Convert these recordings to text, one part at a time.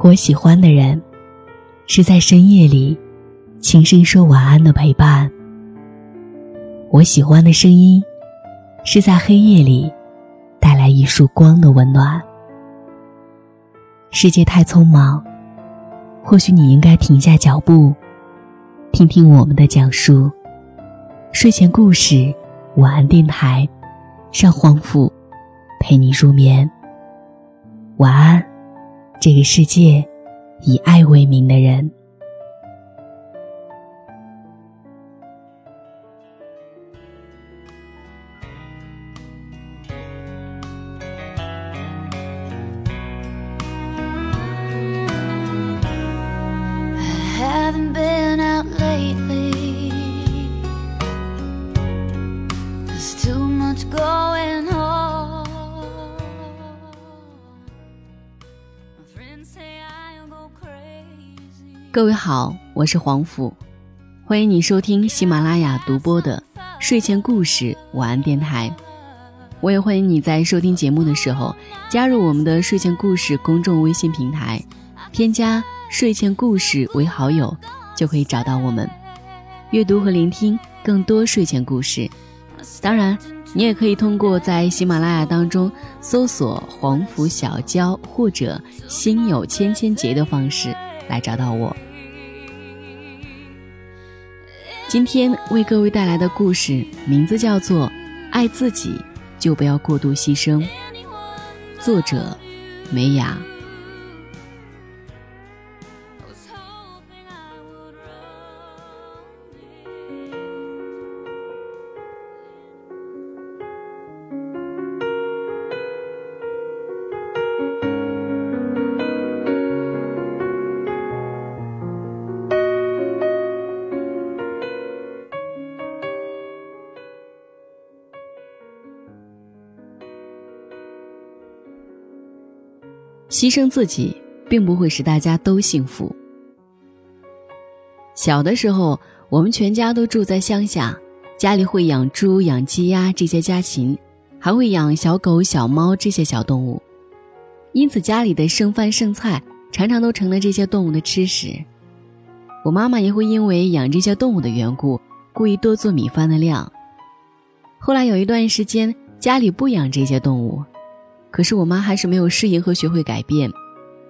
我喜欢的人，是在深夜里轻声说晚安的陪伴。我喜欢的声音，是在黑夜里带来一束光的温暖。世界太匆忙，或许你应该停下脚步，听听我们的讲述。睡前故事，晚安电台，让黄甫陪你入眠。晚安，这个世界以爱为名的人。我是黄甫，欢迎你收听喜马拉雅独播的睡前故事晚安电台。我也欢迎你在收听节目的时候加入我们的睡前故事公众微信平台，添加睡前故事为好友，就可以找到我们，阅读和聆听更多睡前故事。当然，你也可以通过在喜马拉雅当中搜索“黄甫小娇”或者“心有千千结”的方式。来找到我。今天为各位带来的故事名字叫做《爱自己就不要过度牺牲》，作者梅雅。牺牲自己，并不会使大家都幸福。小的时候，我们全家都住在乡下，家里会养猪、养鸡鸭这些家禽，还会养小狗、小猫这些小动物，因此家里的剩饭剩菜常常都成了这些动物的吃食。我妈妈也会因为养这些动物的缘故，故意多做米饭的量。后来有一段时间，家里不养这些动物。可是我妈还是没有适应和学会改变，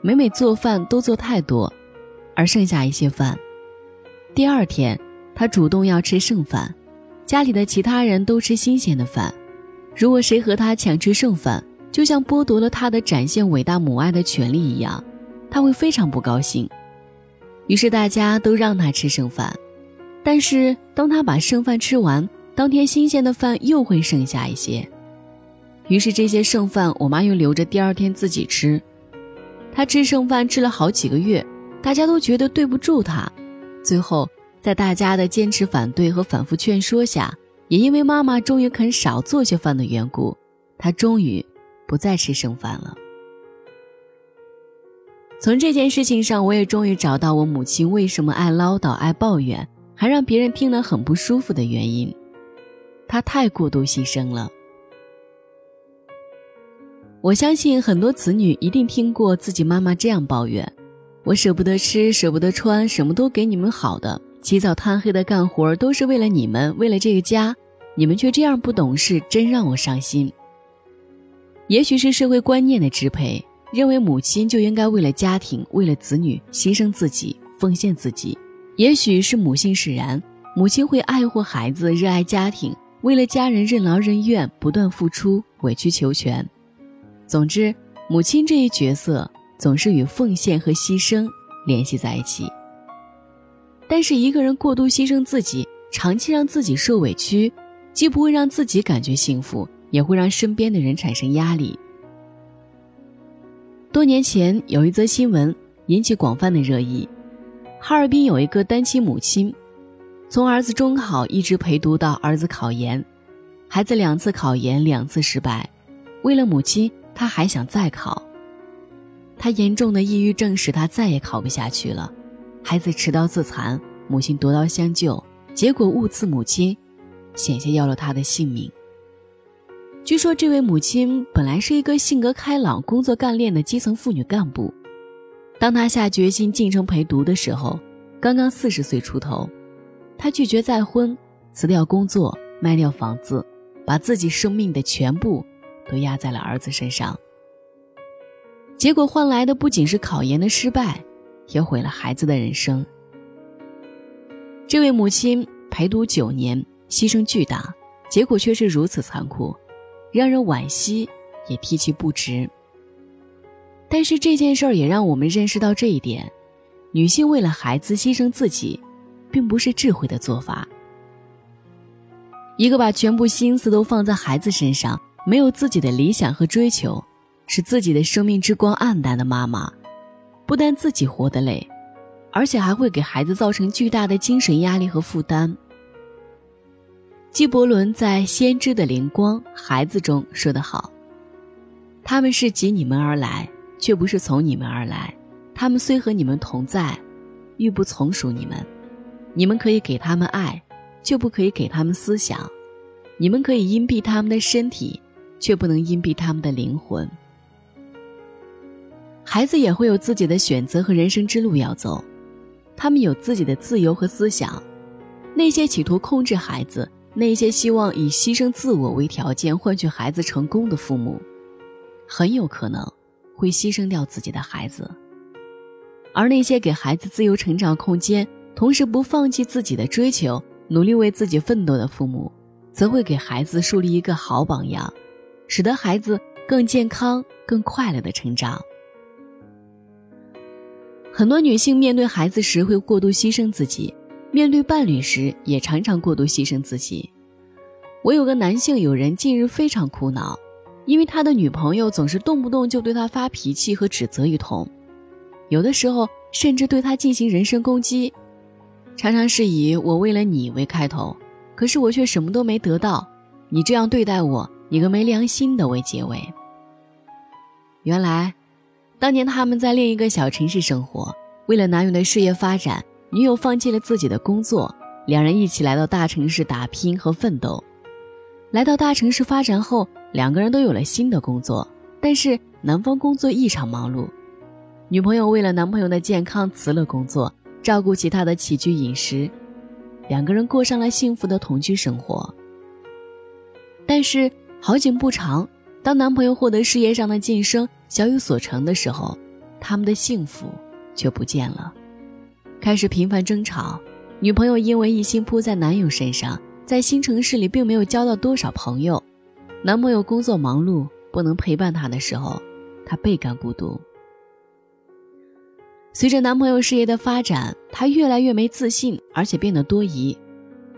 每每做饭都做太多，而剩下一些饭。第二天，她主动要吃剩饭，家里的其他人都吃新鲜的饭。如果谁和她抢吃剩饭，就像剥夺了她的展现伟大母爱的权利一样，她会非常不高兴。于是大家都让她吃剩饭，但是当她把剩饭吃完，当天新鲜的饭又会剩下一些。于是这些剩饭，我妈又留着第二天自己吃。她吃剩饭吃了好几个月，大家都觉得对不住她。最后，在大家的坚持反对和反复劝说下，也因为妈妈终于肯少做些饭的缘故，她终于不再吃剩饭了。从这件事情上，我也终于找到我母亲为什么爱唠叨、爱抱怨，还让别人听了很不舒服的原因。她太过度牺牲了。我相信很多子女一定听过自己妈妈这样抱怨：“我舍不得吃，舍不得穿，什么都给你们好的，起早贪黑的干活都是为了你们，为了这个家，你们却这样不懂事，真让我伤心。”也许是社会观念的支配，认为母亲就应该为了家庭，为了子女牺牲自己，奉献自己；也许是母性使然，母亲会爱护孩子，热爱家庭，为了家人任劳任怨，不断付出，委曲求全。总之，母亲这一角色总是与奉献和牺牲联系在一起。但是，一个人过度牺牲自己，长期让自己受委屈，既不会让自己感觉幸福，也会让身边的人产生压力。多年前，有一则新闻引起广泛的热议：哈尔滨有一个单亲母亲，从儿子中考一直陪读到儿子考研，孩子两次考研两次失败，为了母亲。他还想再考，他严重的抑郁症使他再也考不下去了。孩子持刀自残，母亲夺刀相救，结果误刺母亲，险些要了他的性命。据说这位母亲本来是一个性格开朗、工作干练的基层妇女干部，当她下决心进城陪读的时候，刚刚四十岁出头，她拒绝再婚，辞掉工作，卖掉房子，把自己生命的全部都压在了儿子身上。结果换来的不仅是考研的失败，也毁了孩子的人生。这位母亲陪读九年，牺牲巨大，结果却是如此残酷，让人惋惜，也提其不值。但是这件事儿也让我们认识到这一点：女性为了孩子牺牲自己，并不是智慧的做法。一个把全部心思都放在孩子身上，没有自己的理想和追求。使自己的生命之光暗淡的妈妈，不但自己活得累，而且还会给孩子造成巨大的精神压力和负担。纪伯伦在《先知的灵光》孩子中说得好：“他们是及你们而来，却不是从你们而来；他们虽和你们同在，欲不从属你们。你们可以给他们爱，却不可以给他们思想；你们可以荫蔽他们的身体，却不能荫蔽他们的灵魂。”孩子也会有自己的选择和人生之路要走，他们有自己的自由和思想。那些企图控制孩子、那些希望以牺牲自我为条件换取孩子成功的父母，很有可能会牺牲掉自己的孩子；而那些给孩子自由成长空间，同时不放弃自己的追求、努力为自己奋斗的父母，则会给孩子树立一个好榜样，使得孩子更健康、更快乐的成长。很多女性面对孩子时会过度牺牲自己，面对伴侣时也常常过度牺牲自己。我有个男性友人近日非常苦恼，因为他的女朋友总是动不动就对他发脾气和指责一通，有的时候甚至对他进行人身攻击，常常是以“我为了你”为开头，可是我却什么都没得到，你这样对待我，你个没良心的为结尾。原来。当年他们在另一个小城市生活，为了男友的事业发展，女友放弃了自己的工作，两人一起来到大城市打拼和奋斗。来到大城市发展后，两个人都有了新的工作，但是男方工作异常忙碌，女朋友为了男朋友的健康辞了工作，照顾起他的起居饮食，两个人过上了幸福的同居生活。但是好景不长，当男朋友获得事业上的晋升。小有所成的时候，他们的幸福却不见了，开始频繁争吵。女朋友因为一心扑在男友身上，在新城市里并没有交到多少朋友。男朋友工作忙碌，不能陪伴她的时候，她倍感孤独。随着男朋友事业的发展，她越来越没自信，而且变得多疑，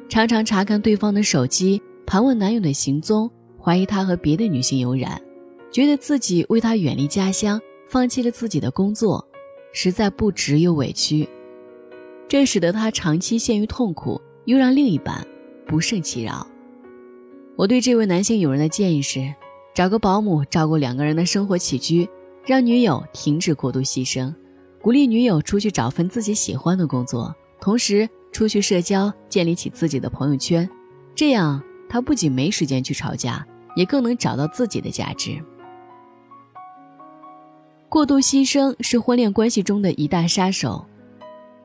常常查看对方的手机，盘问男友的行踪，怀疑他和别的女性有染。觉得自己为他远离家乡，放弃了自己的工作，实在不值又委屈，这使得他长期陷于痛苦，又让另一半不胜其扰。我对这位男性友人的建议是：找个保姆照顾两个人的生活起居，让女友停止过度牺牲，鼓励女友出去找份自己喜欢的工作，同时出去社交，建立起自己的朋友圈，这样他不仅没时间去吵架，也更能找到自己的价值。过度牺牲是婚恋关系中的一大杀手。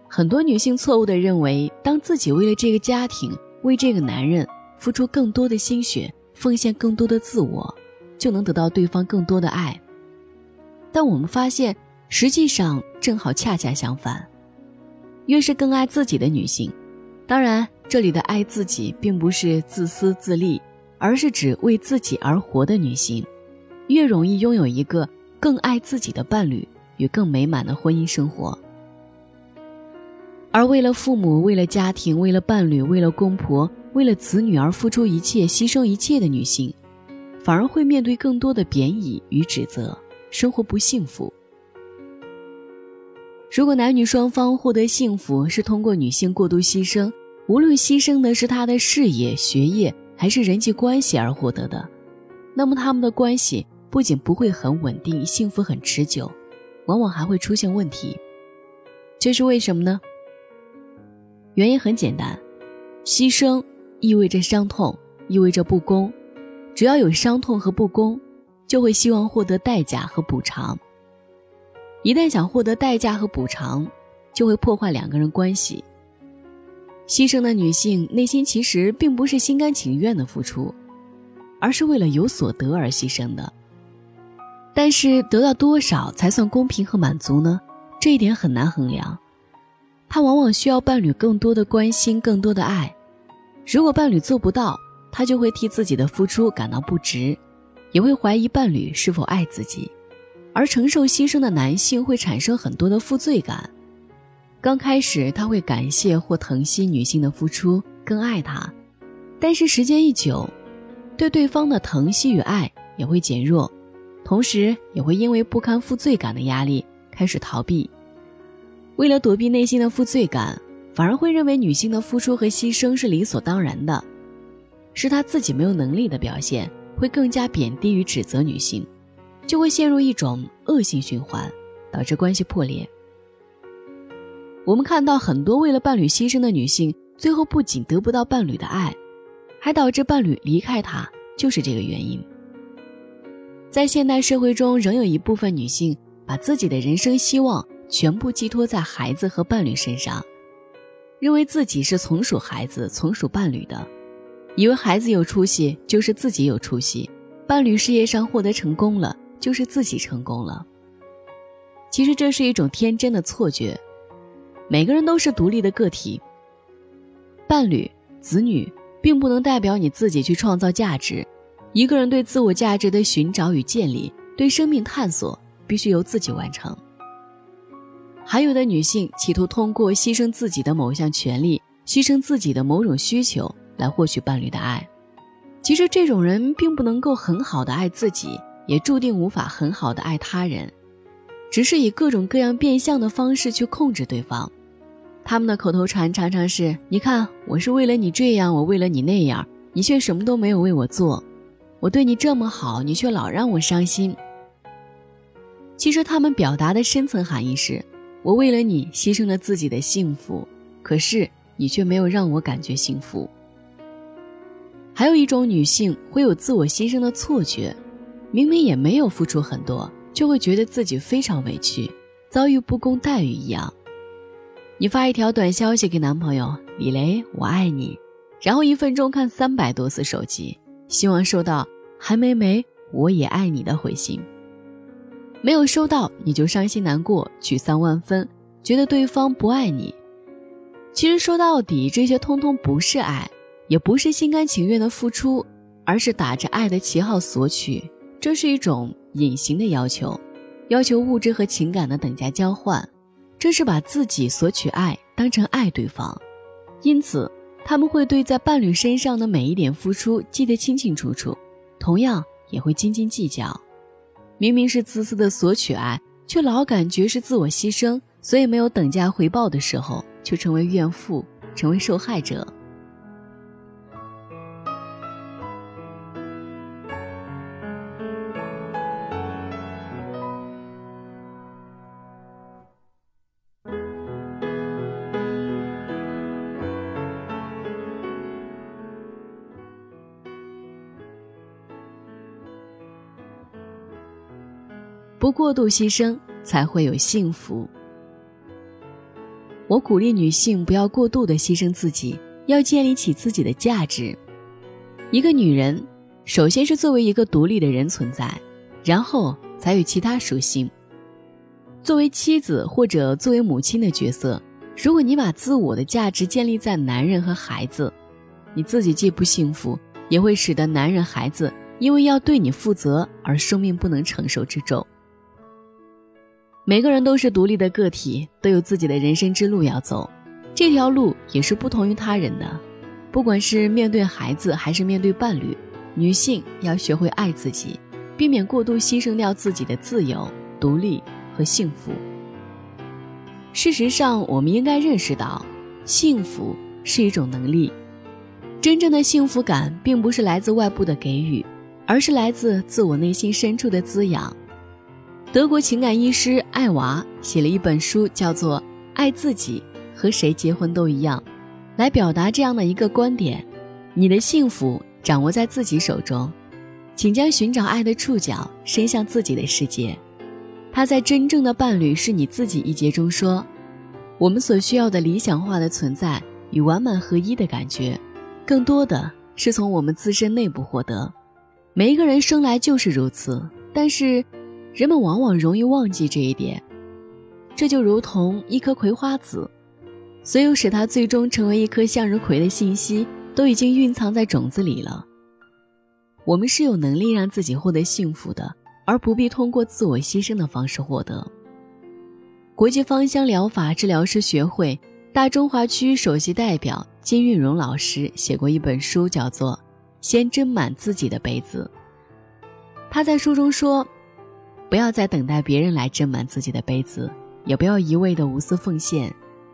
很多女性错误地认为，当自己为了这个家庭、为这个男人付出更多的心血，奉献更多的自我，就能得到对方更多的爱。但我们发现，实际上正好恰恰相反。越是更爱自己的女性，当然，这里的爱自己并不是自私自利，而是指为自己而活的女性，越容易拥有一个。更爱自己的伴侣与更美满的婚姻生活，而为了父母、为了家庭、为了伴侣、为了公婆、为了子女而付出一切、牺牲一切的女性，反而会面对更多的贬义与指责，生活不幸福。如果男女双方获得幸福是通过女性过度牺牲，无论牺牲的是她的事业、学业还是人际关系而获得的，那么他们的关系。不仅不会很稳定，幸福很持久，往往还会出现问题。这是为什么呢？原因很简单，牺牲意味着伤痛，意味着不公。只要有伤痛和不公，就会希望获得代价和补偿。一旦想获得代价和补偿，就会破坏两个人关系。牺牲的女性内心其实并不是心甘情愿的付出，而是为了有所得而牺牲的。但是得到多少才算公平和满足呢？这一点很难衡量。他往往需要伴侣更多的关心，更多的爱。如果伴侣做不到，他就会替自己的付出感到不值，也会怀疑伴侣是否爱自己。而承受牺牲的男性会产生很多的负罪感。刚开始他会感谢或疼惜女性的付出，更爱她，但是时间一久，对对方的疼惜与爱也会减弱，同时也会因为不堪负罪感的压力开始逃避。为了躲避内心的负罪感，反而会认为女性的付出和牺牲是理所当然的，是他自己没有能力的表现，会更加贬低与指责女性。就会陷入一种恶性循环，导致关系破裂。我们看到很多为了伴侣牺牲的女性，最后不仅得不到伴侣的爱，还导致伴侣离开她，就是这个原因。在现代社会中，仍有一部分女性把自己的人生希望全部寄托在孩子和伴侣身上，认为自己是从属孩子、从属伴侣的，以为孩子有出息就是自己有出息，伴侣事业上获得成功了。就是自己成功了。其实这是一种天真的错觉，每个人都是独立的个体。伴侣、子女并不能代表你自己去创造价值。一个人对自我价值的寻找与建立，对生命探索，必须由自己完成。还有的女性企图通过牺牲自己的某项权利，牺牲自己的某种需求来获取伴侣的爱。其实这种人并不能够很好的爱自己。也注定无法很好的爱他人，只是以各种各样变相的方式去控制对方。他们的口头禅常常是：“你看，我是为了你这样，我为了你那样，你却什么都没有为我做。我对你这么好，你却老让我伤心。”其实他们表达的深层含义是：我为了你牺牲了自己的幸福，可是你却没有让我感觉幸福。还有一种女性会有自我牺牲的错觉。明明也没有付出很多，就会觉得自己非常委屈，遭遇不公待遇一样。你发一条短消息给男朋友李雷，我爱你，然后一分钟看三百多次手机，希望收到韩梅梅我也爱你的回信。没有收到，你就伤心难过，沮丧万分，觉得对方不爱你。其实说到底，这些通通不是爱，也不是心甘情愿的付出，而是打着爱的旗号索取。这是一种隐形的要求，要求物质和情感的等价交换，这是把自己索取爱当成爱对方，因此他们会对在伴侣身上的每一点付出记得清清楚楚，同样也会斤斤计较。明明是自私的索取爱，却老感觉是自我牺牲，所以没有等价回报的时候，就成为怨妇，成为受害者。过度牺牲，才会有幸福。我鼓励女性不要过度的牺牲自己，要建立起自己的价值。一个女人，首先是作为一个独立的人存在，然后才有其他属性。作为妻子或者作为母亲的角色，如果你把自我的价值建立在男人和孩子，你自己既不幸福，也会使得男人、孩子因为要对你负责而生命不能承受之重。每个人都是独立的个体，都有自己的人生之路要走，这条路也是不同于他人的。不管是面对孩子还是面对伴侣，女性要学会爱自己，避免过度牺牲掉自己的自由、独立和幸福。事实上，我们应该认识到，幸福是一种能力，真正的幸福感并不是来自外部的给予，而是来自自我内心深处的滋养。德国情感医师艾娃写了一本书，叫做《爱自己和谁结婚都一样》，来表达这样的一个观点：你的幸福掌握在自己手中，请将寻找爱的触角伸向自己的世界。他在《真正的伴侣是你自己》一节中说：“我们所需要的理想化的存在与完满合一的感觉，更多的是从我们自身内部获得。每一个人生来就是如此，但是人们往往容易忘记这一点。这就如同一颗葵花籽，所有使它最终成为一颗向日葵的信息，都已经蕴藏在种子里了。我们是有能力让自己获得幸福的。”而不必通过自我牺牲的方式获得。国际芳香疗法治疗师学会大中华区首席代表金运荣老师写过一本书，叫做《先斟满自己的杯子》。他在书中说：“不要再等待别人来斟满自己的杯子，也不要一味的无私奉献。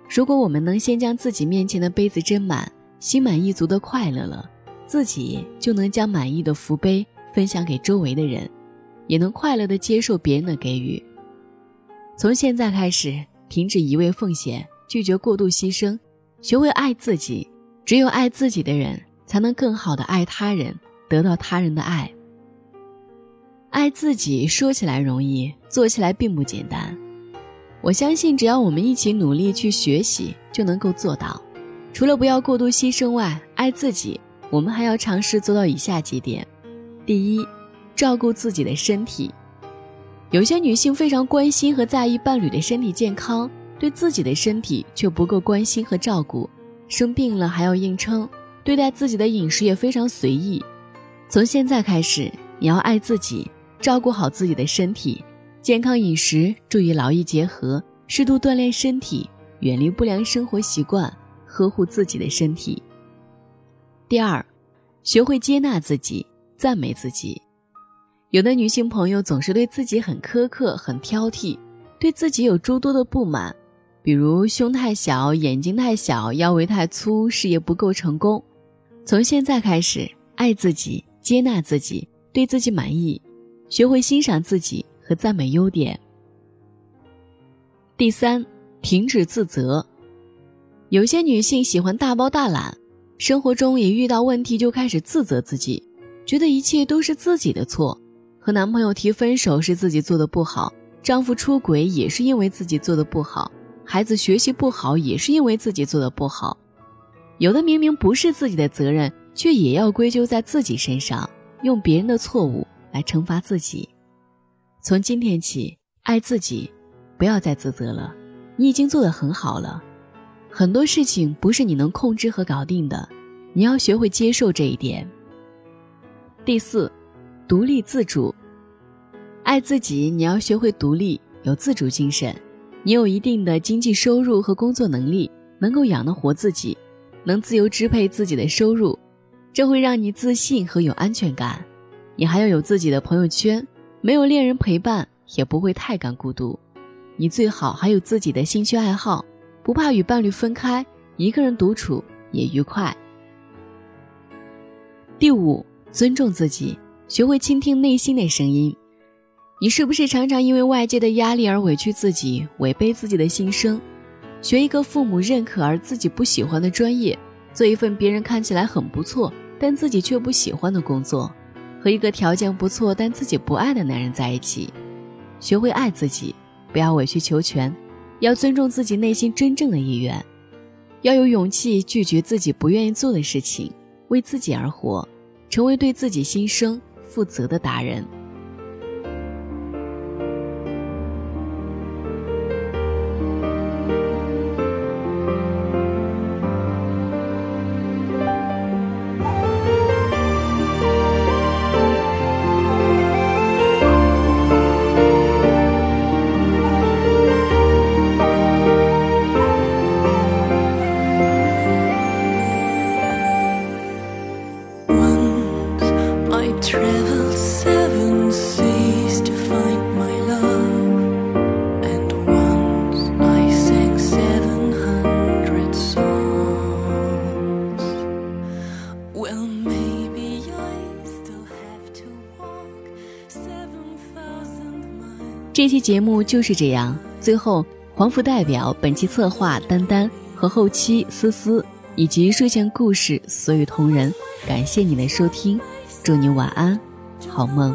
如果我们能先将自己面前的杯子斟满，心满意足的快乐了，自己就能将满意的福杯分享给周围的人。”也能快乐的接受别人的给予。从现在开始，停止一味奉献，拒绝过度牺牲，学会爱自己。只有爱自己的人，才能更好的爱他人，得到他人的爱。爱自己说起来容易，做起来并不简单。我相信，只要我们一起努力去学习，就能够做到。除了不要过度牺牲外，爱自己，我们还要尝试做到以下几点：第一。照顾自己的身体，有些女性非常关心和在意伴侣的身体健康，对自己的身体却不够关心和照顾，生病了还要硬撑，对待自己的饮食也非常随意。从现在开始，你要爱自己，照顾好自己的身体，健康饮食，注意劳逸结合，适度锻炼身体，远离不良生活习惯，呵护自己的身体。第二，学会接纳自己，赞美自己。有的女性朋友总是对自己很苛刻、很挑剔，对自己有诸多的不满，比如胸太小、眼睛太小、腰围太粗、事业不够成功。从现在开始，爱自己，接纳自己，对自己满意，学会欣赏自己和赞美优点。第三，停止自责。有些女性喜欢大包大揽，生活中一遇到问题就开始自责自己，觉得一切都是自己的错。和男朋友提分手是自己做的不好，丈夫出轨也是因为自己做的不好，孩子学习不好也是因为自己做的不好，有的明明不是自己的责任，却也要归咎在自己身上，用别人的错误来惩罚自己。从今天起，爱自己，不要再自责了，你已经做得很好了。很多事情不是你能控制和搞定的，你要学会接受这一点。第四。独立自主，爱自己，你要学会独立，有自主精神。你有一定的经济收入和工作能力，能够养得活自己，能自由支配自己的收入，这会让你自信和有安全感。你还要有自己的朋友圈，没有恋人陪伴，也不会太感孤独。你最好还有自己的兴趣爱好，不怕与伴侣分开，一个人独处也愉快。第五，尊重自己。学会倾听内心的声音，你是不是常常因为外界的压力而委屈自己，违背自己的心声？学一个父母认可而自己不喜欢的专业，做一份别人看起来很不错但自己却不喜欢的工作，和一个条件不错但自己不爱的男人在一起。学会爱自己，不要委曲求全，要尊重自己内心真正的意愿，要有勇气拒绝自己不愿意做的事情，为自己而活，成为对自己心声。负责的达人。这期节目就是这样。最后，黄福代表本期策划丹丹和后期思思以及睡前故事所有同仁，感谢你的收听，祝你晚安，好梦。